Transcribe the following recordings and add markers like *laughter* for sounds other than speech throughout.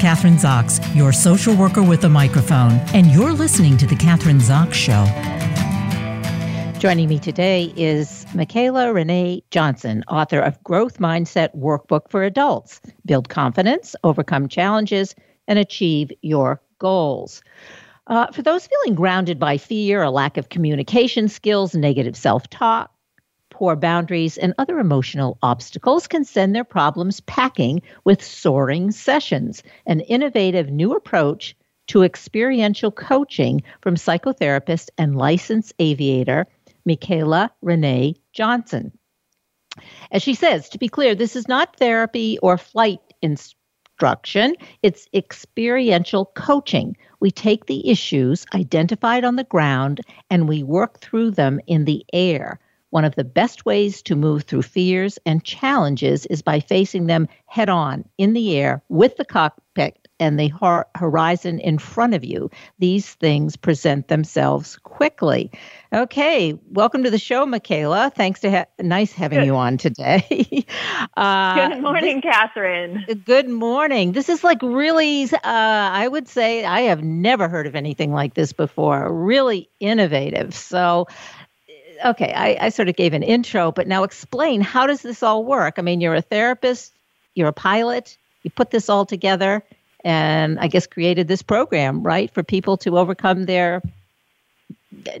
Kathryn Zox, your social worker with a microphone, and you're listening to The Kathryn Zox Show. Joining me today is Michaela Renee Johnson, author of Growth Mindset Workbook for Adults Build Confidence, Overcome Challenges, and Achieve Your Goals. Uh, for those feeling grounded by fear, a lack of communication skills, negative self talk, poor boundaries, and other emotional obstacles can send their problems packing with soaring sessions, an innovative new approach to experiential coaching from psychotherapist and licensed aviator Michaela Renee Johnson. As she says, to be clear, this is not therapy or flight instruction, it's experiential coaching. We take the issues identified on the ground and we work through them in the air one of the best ways to move through fears and challenges is by facing them head on in the air with the cockpit and the horizon in front of you. These things present themselves quickly. Okay, welcome to the show, Michaela. Thanks to ha- nice having good. you on today. *laughs* uh, good morning, this, Kathryn. Good morning. This is like really, uh, I would say, I have never heard of anything like this before. Really innovative. So okay, I, I sort of gave an intro, but now explain how does this all work? I mean, you're a therapist, you're a pilot, you put this all together, and I guess created this program, right, for people to overcome their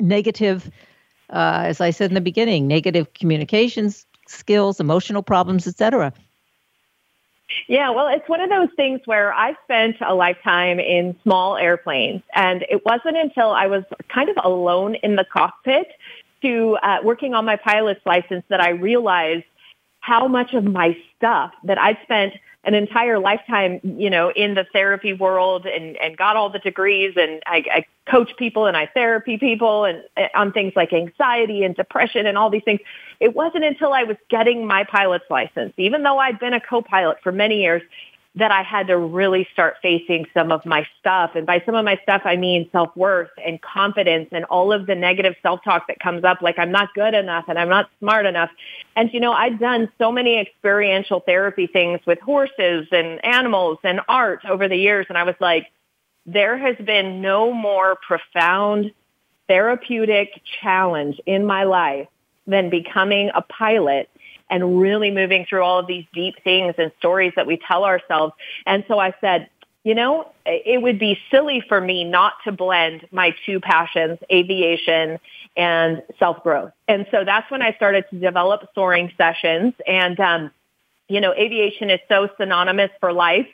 negative, uh, as I said in the beginning, negative communications skills, emotional problems, etc. Yeah, well, it's one of those things where I spent a lifetime in small airplanes, and it wasn't until I was kind of alone in the cockpit to uh, working on my pilot's license that I realized how much of my stuff that I'd spent an entire lifetime, you know, in the therapy world and, and got all the degrees and I, I coach people and I therapy people and uh, on things like anxiety and depression and all these things. It wasn't until I was getting my pilot's license, even though I'd been a co-pilot for many years, that I had to really start facing some of my stuff. And by some of my stuff, I mean self-worth and confidence and all of the negative self-talk that comes up, like I'm not good enough and I'm not smart enough. And you know, I've done so many experiential therapy things with horses and animals and art over the years. And I was like, there has been no more profound therapeutic challenge in my life than becoming a pilot and really moving through all of these deep things and stories that we tell ourselves. And so I said, you know, it would be silly for me not to blend my two passions, aviation and self-growth. And so that's when I started to develop soaring sessions. And, um, you know, aviation is so synonymous for life.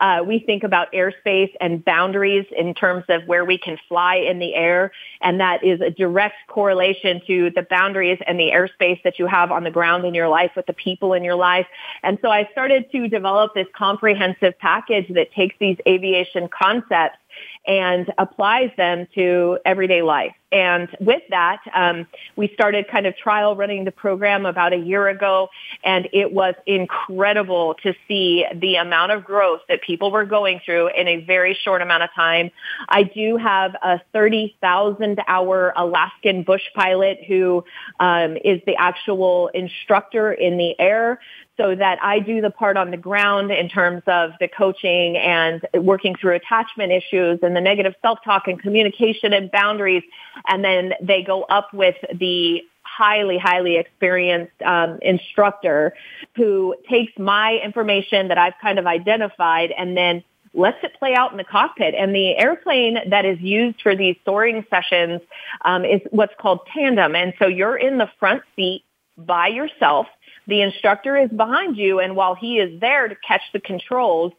Uh, we think about airspace and boundaries in terms of where we can fly in the air, and that is a direct correlation to the boundaries and the airspace that you have on the ground in your life with the people in your life. And so I started to develop this comprehensive package that takes these aviation concepts and applies them to everyday life. And with that, um, we started kind of trial running the program about a year ago, and it was incredible to see the amount of growth that people were going through in a very short amount of time. I do have a 30,000 hour Alaskan bush pilot who um, is the actual instructor in the air so that I do the part on the ground in terms of the coaching and working through attachment issues and the negative self-talk and communication and boundaries. And then they go up with the highly, highly experienced um, instructor who takes my information that I've kind of identified and then lets it play out in the cockpit. And the airplane that is used for these soaring sessions um, is what's called tandem. And so you're in the front seat by yourself the instructor is behind you and while he is there to catch the controls,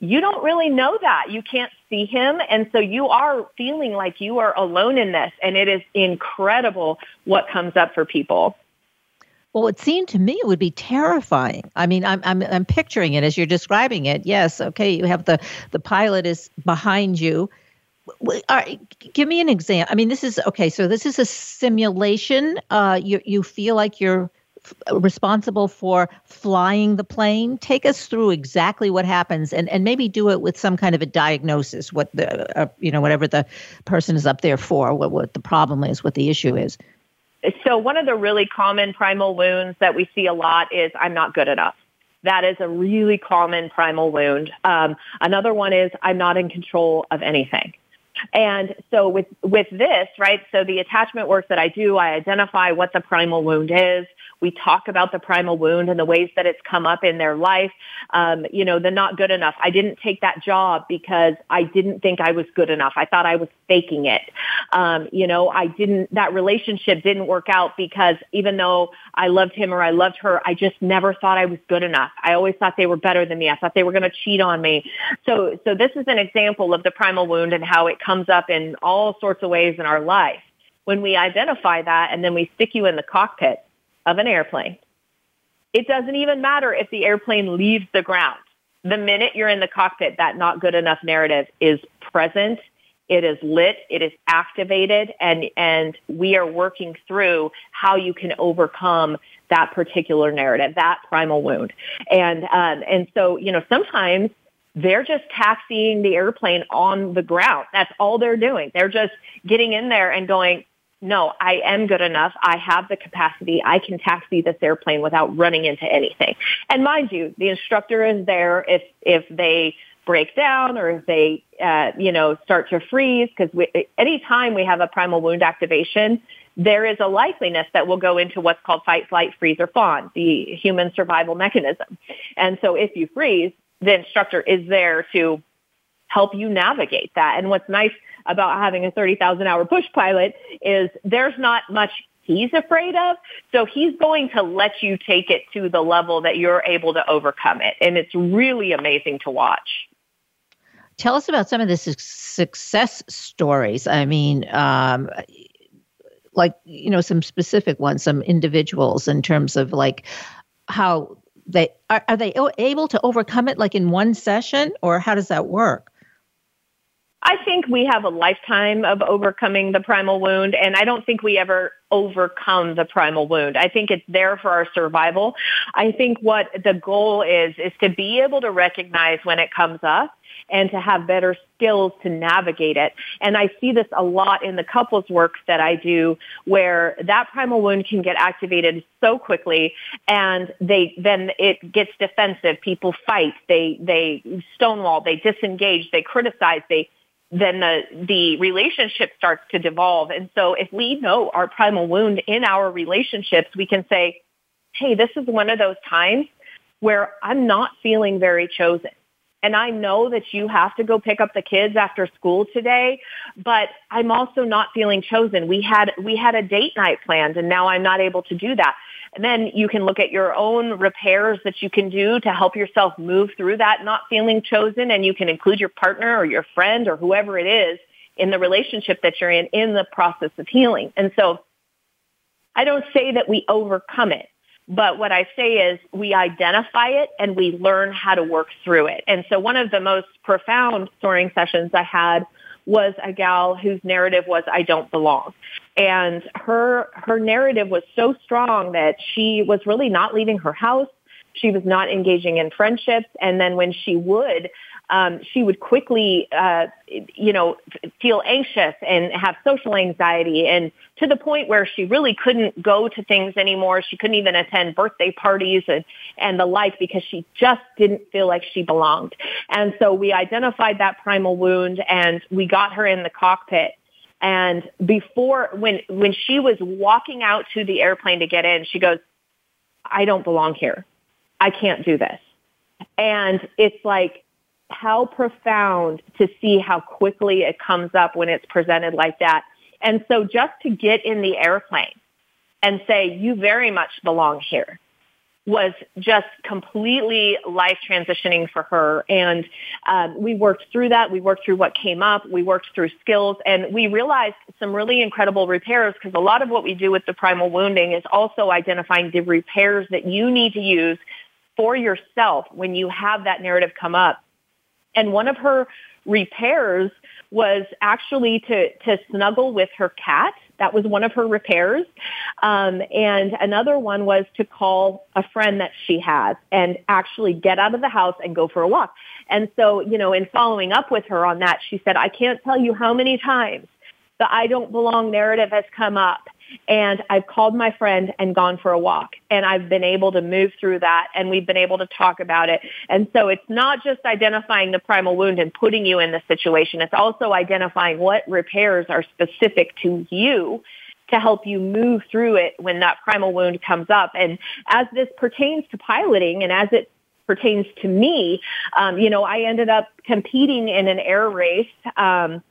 you don't really know that. You can't see him. And so you are feeling like you are alone in this. And it is incredible what comes up for people. Well, it seemed to me it would be terrifying. I mean, I'm I'm I'm picturing it as you're describing it. Yes, okay, you have the the pilot is behind you. Give me an example. I mean, this is okay. So this is a simulation. Uh, you you feel like you're responsible for flying the plane. Take us through exactly what happens, and, and maybe do it with some kind of a diagnosis. What the uh, you know whatever the person is up there for, what what the problem is, what the issue is. So one of the really common primal wounds that we see a lot is I'm not good enough. That is a really common primal wound. Um, another one is I'm not in control of anything. And so with, with this, right, so the attachment work that I do, I identify what the primal wound is. We talk about the primal wound and the ways that it's come up in their life. Um, you know, the not good enough. I didn't take that job because I didn't think I was good enough. I thought I was faking it. Um, you know, I didn't, that relationship didn't work out because even though I loved him or I loved her, I just never thought I was good enough. I always thought they were better than me. I thought they were going to cheat on me. So, so this is an example of the primal wound and how it comes up in all sorts of ways in our life. When we identify that and then we stick you in the cockpit, of an airplane. It doesn't even matter if the airplane leaves the ground. The minute you're in the cockpit, that not good enough narrative is present. It is lit. It is activated and, and we are working through how you can overcome that particular narrative, that primal wound. And, um, and so, you know, sometimes they're just taxiing the airplane on the ground. That's all they're doing. They're just getting in there and going, no, I am good enough. I have the capacity. I can taxi this airplane without running into anything. And mind you, the instructor is there if, if they break down or if they, uh, you know, start to freeze because anytime we have a primal wound activation, there is a likeliness that we'll go into what's called fight, flight, freeze, or fawn, the human survival mechanism. And so if you freeze, the instructor is there to help you navigate that. And what's nice about having a 30,000 hour bush pilot is there's not much he's afraid of. So he's going to let you take it to the level that you're able to overcome it. And it's really amazing to watch. Tell us about some of the success stories. I mean, um, like, you know, some specific ones, some individuals in terms of like how they are, are they able to overcome it like in one session or how does that work? I think we have a lifetime of overcoming the primal wound, and I don't think we ever overcome the primal wound. I think it's there for our survival. I think what the goal is, is to be able to recognize when it comes up and to have better skills to navigate it. And I see this a lot in the couples work that I do where that primal wound can get activated so quickly and they, then it gets defensive. People fight, they, they stonewall, they disengage, they criticize, they, then the, the relationship starts to devolve. And so if we know our primal wound in our relationships, we can say, hey, this is one of those times where I'm not feeling very chosen. And I know that you have to go pick up the kids after school today, but I'm also not feeling chosen. We had, we had a date night planned and now I'm not able to do that. And then you can look at your own repairs that you can do to help yourself move through that not feeling chosen. And you can include your partner or your friend or whoever it is in the relationship that you're in in the process of healing. And so I don't say that we overcome it. But what I say is we identify it and we learn how to work through it. And so one of the most profound soaring sessions I had was a gal whose narrative was I don't belong. And her her narrative was so strong that she was really not leaving her house. She was not engaging in friendships. And then when she would, um, she would quickly, uh, you know, feel anxious and have social anxiety, and to the point where she really couldn't go to things anymore. She couldn't even attend birthday parties and and the like because she just didn't feel like she belonged. And so we identified that primal wound, and we got her in the cockpit. And before, when when she was walking out to the airplane to get in, she goes, "I don't belong here. I can't do this." And it's like how profound to see how quickly it comes up when it's presented like that. And so just to get in the airplane and say, you very much belong here was just completely life transitioning for her. And um, we worked through that. We worked through what came up. We worked through skills and we realized some really incredible repairs because a lot of what we do with the primal wounding is also identifying the repairs that you need to use for yourself when you have that narrative come up and one of her repairs was actually to, to snuggle with her cat. That was one of her repairs. Um, and another one was to call a friend that she has and actually get out of the house and go for a walk. And so, you know, in following up with her on that, she said, I can't tell you how many times the I don't belong narrative has come up. And I've called my friend and gone for a walk and I've been able to move through that and we've been able to talk about it. And so it's not just identifying the primal wound and putting you in the situation. It's also identifying what repairs are specific to you to help you move through it when that primal wound comes up. And as this pertains to piloting and as it pertains to me, um, you know, I ended up competing in an air race. Um,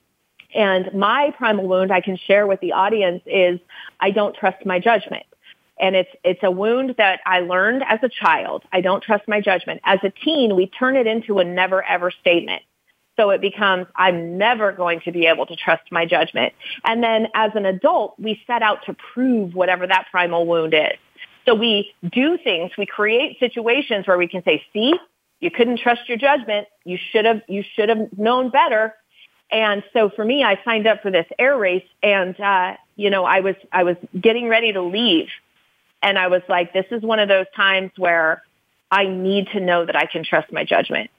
and my primal wound I can share with the audience is I don't trust my judgment. And it's, it's a wound that I learned as a child. I don't trust my judgment. As a teen, we turn it into a never ever statement. So it becomes, I'm never going to be able to trust my judgment. And then as an adult, we set out to prove whatever that primal wound is. So we do things, we create situations where we can say, see, you couldn't trust your judgment. You should have, you should have known better. And so for me, I signed up for this air race and, uh, you know, I was, I was getting ready to leave and I was like, this is one of those times where I need to know that I can trust my judgment.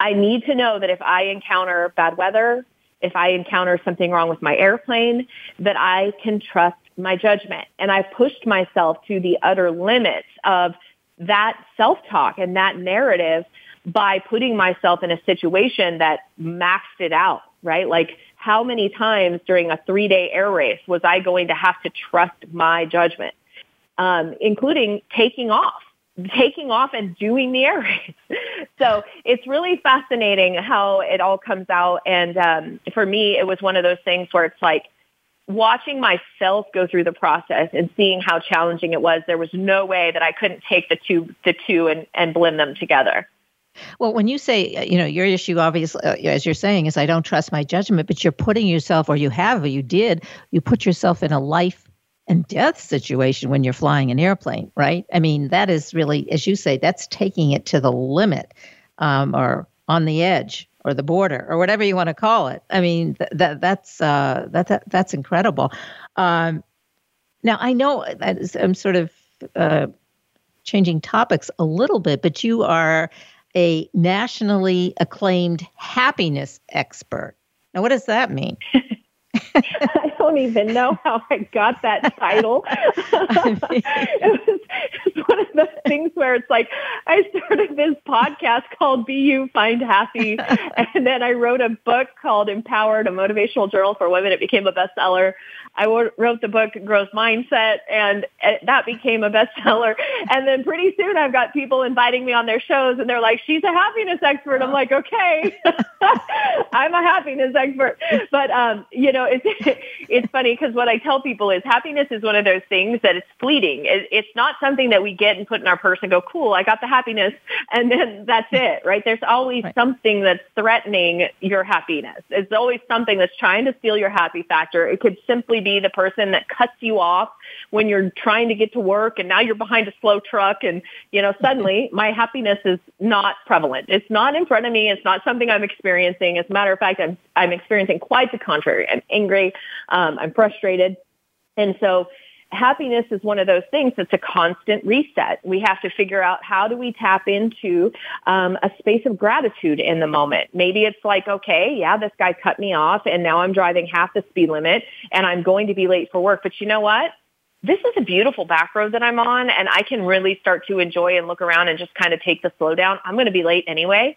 I need to know that if I encounter bad weather, if I encounter something wrong with my airplane, that I can trust my judgment. And I pushed myself to the utter limits of that self-talk and that narrative by putting myself in a situation that maxed it out, right? Like how many times during a three day air race was I going to have to trust my judgment, um, including taking off? taking off and doing the air *laughs* race. so it's really fascinating how it all comes out. And um, for me, it was one of those things where it's like watching myself go through the process and seeing how challenging it was. There was no way that I couldn't take the two, the two, and, and blend them together. Well, when you say, uh, you know, your issue, obviously, uh, as you're saying, is I don't trust my judgment, but you're putting yourself, or you have, or you did, you put yourself in a life and death situation when you're flying an airplane, right? I mean, that is really, as you say, that's taking it to the limit um, or on the edge or the border or whatever you want to call it. I mean, th- that that's uh, that, that that's incredible. Um, now I know that is, I'm sort of uh, changing topics a little bit, but you are a nationally acclaimed happiness expert. Now, what does that mean? *laughs* I don't even know how I got that title. *laughs* *laughs* it, was, it was one of those things where it's like I started this podcast called Be You Find Happy, *laughs* and then I wrote a book called Empowered, a motivational journal for women. It became a bestseller. I wrote the book Growth Mindset, and that became a bestseller. And then pretty soon, I've got people inviting me on their shows, and they're like, "She's a happiness expert." I'm like, "Okay, *laughs* I'm a happiness expert." But um, you know, it's *laughs* it's funny because what I tell people is happiness is one of those things that it's fleeting. It, it's not something that we get and put in our purse and go, "Cool, I got the happiness," and then that's it, right? There's always right. something that's threatening your happiness. It's always something that's trying to steal your happy factor. It could simply be the person that cuts you off when you're trying to get to work and now you're behind a slow truck and, you know, suddenly my happiness is not prevalent. It's not in front of me. It's not something I'm experiencing. As a matter of fact, I'm, I'm experiencing quite the contrary. I'm angry. Um, I'm frustrated. And so happiness is one of those things that's a constant reset. We have to figure out how do we tap into um, a space of gratitude in the moment. Maybe it's like, okay, yeah, this guy cut me off and now I'm driving half the speed limit and I'm going to be late for work. But you know what? This is a beautiful back road that I'm on and I can really start to enjoy and look around and just kind of take the slow down. I'm going to be late anyway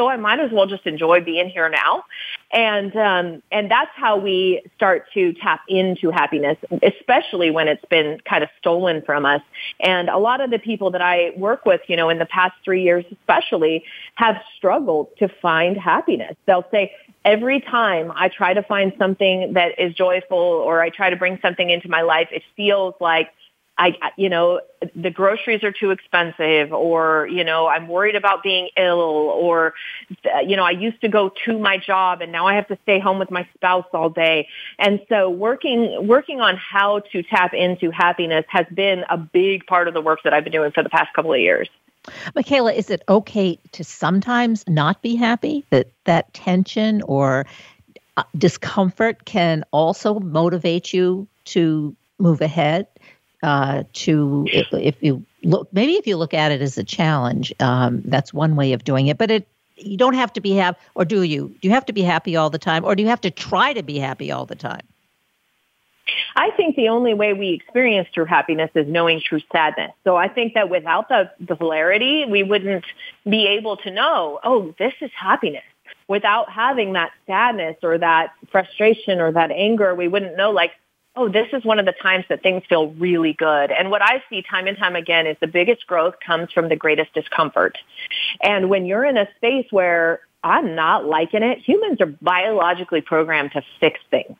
so I might as well just enjoy being here now. And um, and that's how we start to tap into happiness, especially when it's been kind of stolen from us. And a lot of the people that I work with, you know, in the past three years especially, have struggled to find happiness. They'll say, every time I try to find something that is joyful or I try to bring something into my life, it feels like I, you know, the groceries are too expensive or, you know, I'm worried about being ill or, you know, I used to go to my job and now I have to stay home with my spouse all day. And so working, working on how to tap into happiness has been a big part of the work that I've been doing for the past couple of years. Michaela, is it okay to sometimes not be happy? That that tension or uh, discomfort can also motivate you to move ahead? Uh, to if, if, you look maybe if you look at it as a challenge um, that's one way of doing it but it you don't have to be happy or do you do you have to be happy all the time or do you have to try to be happy all the time I think the only way we experience true happiness is knowing true sadness. So I think that without the, the polarity, we wouldn't be able to know, oh, this is happiness. Without having that sadness or that frustration or that anger, we wouldn't know like, oh, this is one of the times that things feel really good. And what I see time and time again is the biggest growth comes from the greatest discomfort. And when you're in a space where I'm not liking it, humans are biologically programmed to fix things.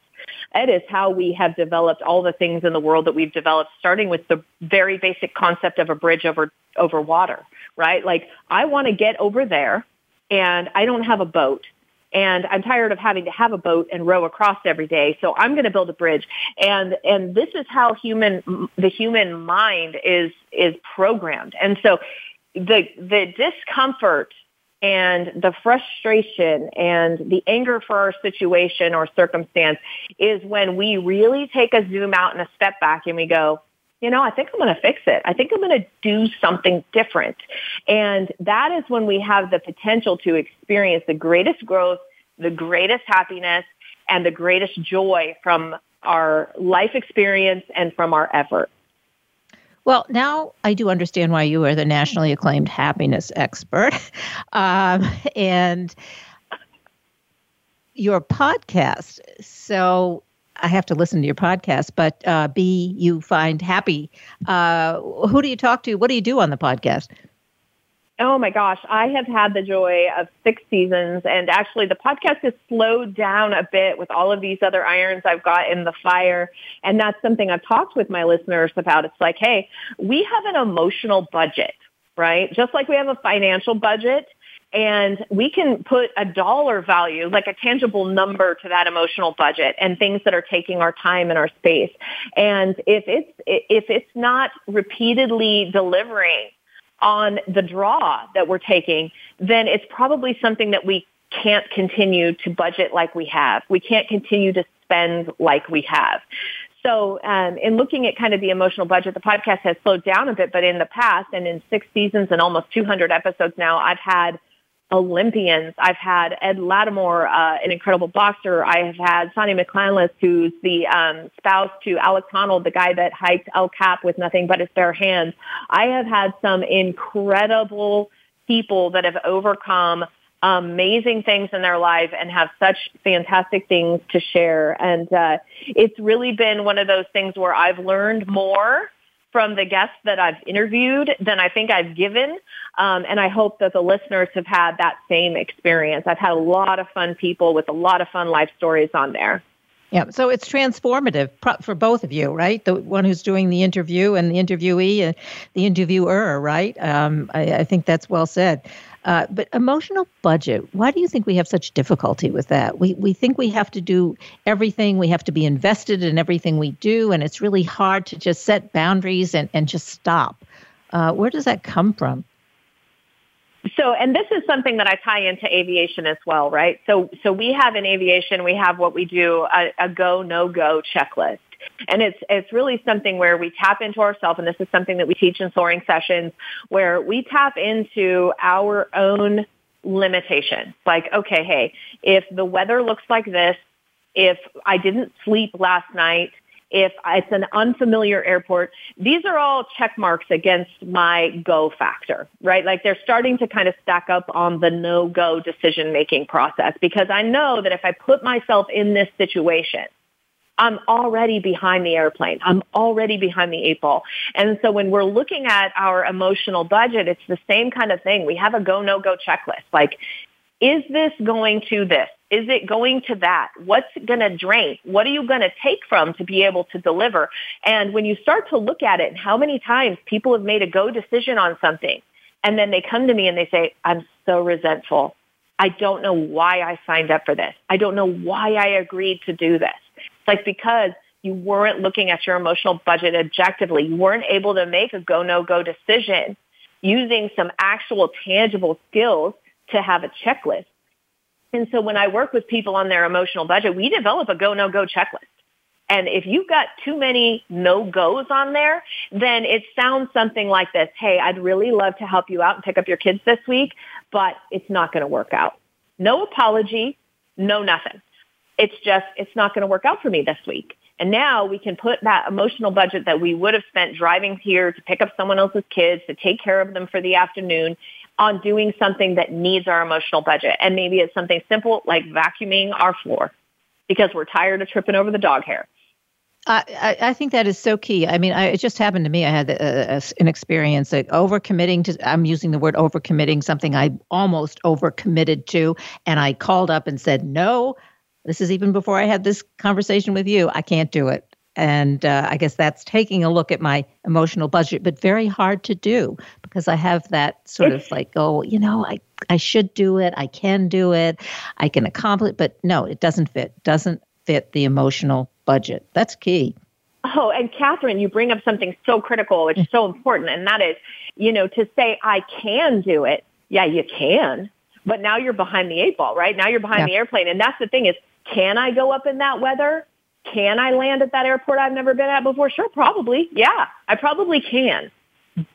It is how we have developed all the things in the world that we've developed, starting with the very basic concept of a bridge over, over water, right? Like, I want to get over there and I don't have a boat and I'm tired of having to have a boat and row across every day. So I'm going to build a bridge. And, and this is how human, the human mind is, is programmed. And so the, the discomfort and the frustration and the anger for our situation or circumstance is when we really take a zoom out and a step back and we go, you know, I think I'm going to fix it. I think I'm going to do something different. And that is when we have the potential to experience the greatest growth, the greatest happiness, and the greatest joy from our life experience and from our effort. Well, now I do understand why you are the nationally acclaimed happiness expert. *laughs* Um, and your podcast. So I have to listen to your podcast, but uh, Be, you find happy. Uh, who do you talk to? What do you do on the podcast? Oh my gosh, I have had the joy of six seasons and actually the podcast has slowed down a bit with all of these other irons I've got in the fire. And that's something I've talked with my listeners about. It's like, hey, we have an emotional budget, right? Just like we have a financial budget and we can put a dollar value, like a tangible number to that emotional budget and things that are taking our time and our space. And if it's, if it's not repeatedly delivering on the draw that we're taking, then it's probably something that we can't continue to budget like we have. We can't continue to spend like we have. So, um, in looking at kind of the emotional budget, the podcast has slowed down a bit, but in the past and in six seasons and almost 200 episodes now, I've had Olympians. I've had Ed Latimore, uh, an incredible boxer. I have had Sanni McCandless, who's the um, spouse to Alex Honnold, the guy that hiked El Cap with nothing but his bare hands. I have had some incredible people that have overcome amazing things in their life and have such fantastic things to share. And uh, it's really been one of those things where I've learned more from the guests that I've interviewed than I think I've given. Um, and I hope that the listeners have had that same experience. I've had a lot of fun people with a lot of fun life stories on there. Yeah, so it's transformative for both of you, right? The one who's doing the interview and the interviewee and the interviewer, right? Um, I, I think that's well said. Uh, but emotional budget, why do you think we have such difficulty with that? We, we think we have to do everything, we have to be invested in everything we do, and it's really hard to just set boundaries and, and just stop. Uh, where does that come from? So, and this is something that I tie into aviation as well, right? So, so we have in aviation, we have what we do a, a go, no go checklist. And it's, it's really something where we tap into ourselves, and this is something that we teach in soaring sessions, where we tap into our own limitations. Like, okay, hey, if the weather looks like this, if I didn't sleep last night, if it's an unfamiliar airport, these are all check marks against my go factor, right? Like they're starting to kind of stack up on the no-go decision-making process because I know that if I put myself in this situation, I'm already behind the airplane. I'm already behind the eight ball. And so when we're looking at our emotional budget, it's the same kind of thing. We have a go, no go checklist. Like, is this going to this? Is it going to that? What's going to drain? What are you going to take from to be able to deliver? And when you start to look at it and how many times people have made a go decision on something and then they come to me and they say, I'm so resentful. I don't know why I signed up for this. I don't know why I agreed to do this. It's like because you weren't looking at your emotional budget objectively. You weren't able to make a go, no go decision using some actual tangible skills to have a checklist. And so when I work with people on their emotional budget, we develop a go, no go checklist. And if you've got too many no-goes on there, then it sounds something like this. Hey, I'd really love to help you out and pick up your kids this week, but it's not going to work out. No apology, no nothing. It's just, it's not going to work out for me this week. And now we can put that emotional budget that we would have spent driving here to pick up someone else's kids, to take care of them for the afternoon on doing something that needs our emotional budget. And maybe it's something simple like vacuuming our floor because we're tired of tripping over the dog hair. I, I think that is so key. I mean, I, it just happened to me. I had a, a, an experience like overcommitting to. I'm using the word overcommitting, something I almost overcommitted to, and I called up and said, "No, this is even before I had this conversation with you. I can't do it." And uh, I guess that's taking a look at my emotional budget, but very hard to do because I have that sort of like, oh, you know, I I should do it. I can do it. I can accomplish. it. But no, it doesn't fit. Doesn't fit the emotional budget. That's key. Oh, and Kathryn, you bring up something so critical, which is so important, and that is, you know, to say I can do it. Yeah, you can, but now you're behind the eight ball, right? Now you're behind yeah. the airplane, and that's the thing is, can I go up in that weather? Can I land at that airport I've never been at before? Sure, probably. Yeah, I probably can.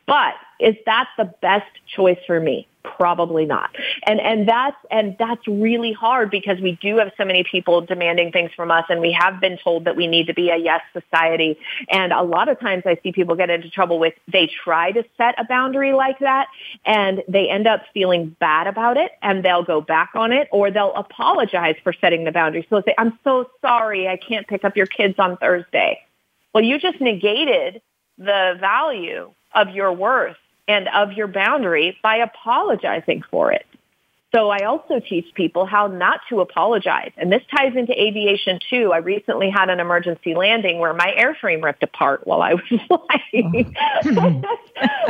But is that the best choice for me? Probably not. And and that's and that's really hard because we do have so many people demanding things from us and we have been told that we need to be a yes society. And a lot of times I see people get into trouble with they try to set a boundary like that and they end up feeling bad about it and they'll go back on it or they'll apologize for setting the boundary. So they'll say, I'm so sorry I can't pick up your kids on Thursday. Well, you just negated the value of your worth and of your boundary by apologizing for it. So I also teach people how not to apologize. And this ties into aviation too. I recently had an emergency landing where my airframe ripped apart while I was *laughs* flying. *laughs*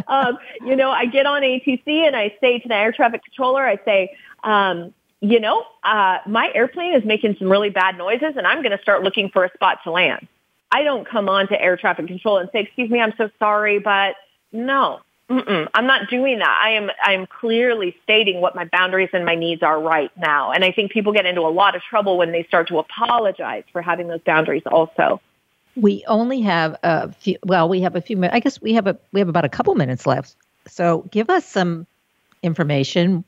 um, you know, I get on ATC and I say to the air traffic controller, I say, um, you know, uh, my airplane is making some really bad noises and I'm going to start looking for a spot to land. I don't come on to air traffic control and say, excuse me, I'm so sorry, but no, Mm-mm, I'm not doing that. I am I am clearly stating what my boundaries and my needs are right now. And I think people get into a lot of trouble when they start to apologize for having those boundaries also. We only have a few well, we have a few minutes. I guess we have a we have about a couple minutes left. So give us some information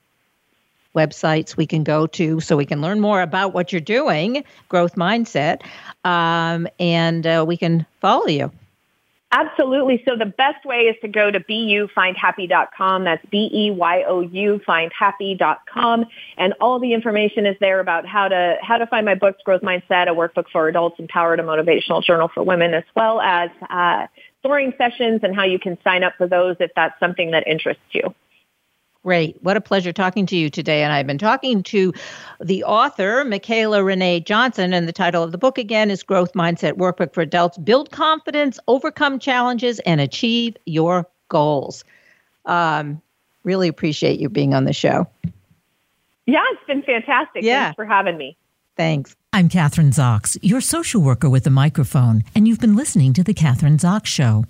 websites we can go to so we can learn more about what you're doing, growth mindset, um, and uh, we can follow you. Absolutely. So the best way is to go to beyoufindhappy.com. That's B-E-Y-O-U findhappy.com. And all the information is there about how to, how to find my books, Growth Mindset, a workbook for adults, Empowered, a motivational journal for women, as well as, uh, soaring sessions and how you can sign up for those if that's something that interests you. Great. What a pleasure talking to you today. And I've been talking to the author, Michaela Renee Johnson, and the title of the book again is Growth Mindset Workbook for Adults Build Confidence, Overcome Challenges, and Achieve Your Goals. Um, really appreciate you being on the show. Yeah, it's been fantastic. Yeah. Thanks for having me. Thanks. I'm Kathryn Zox, your social worker with a microphone, and you've been listening to The Kathryn Zox Show.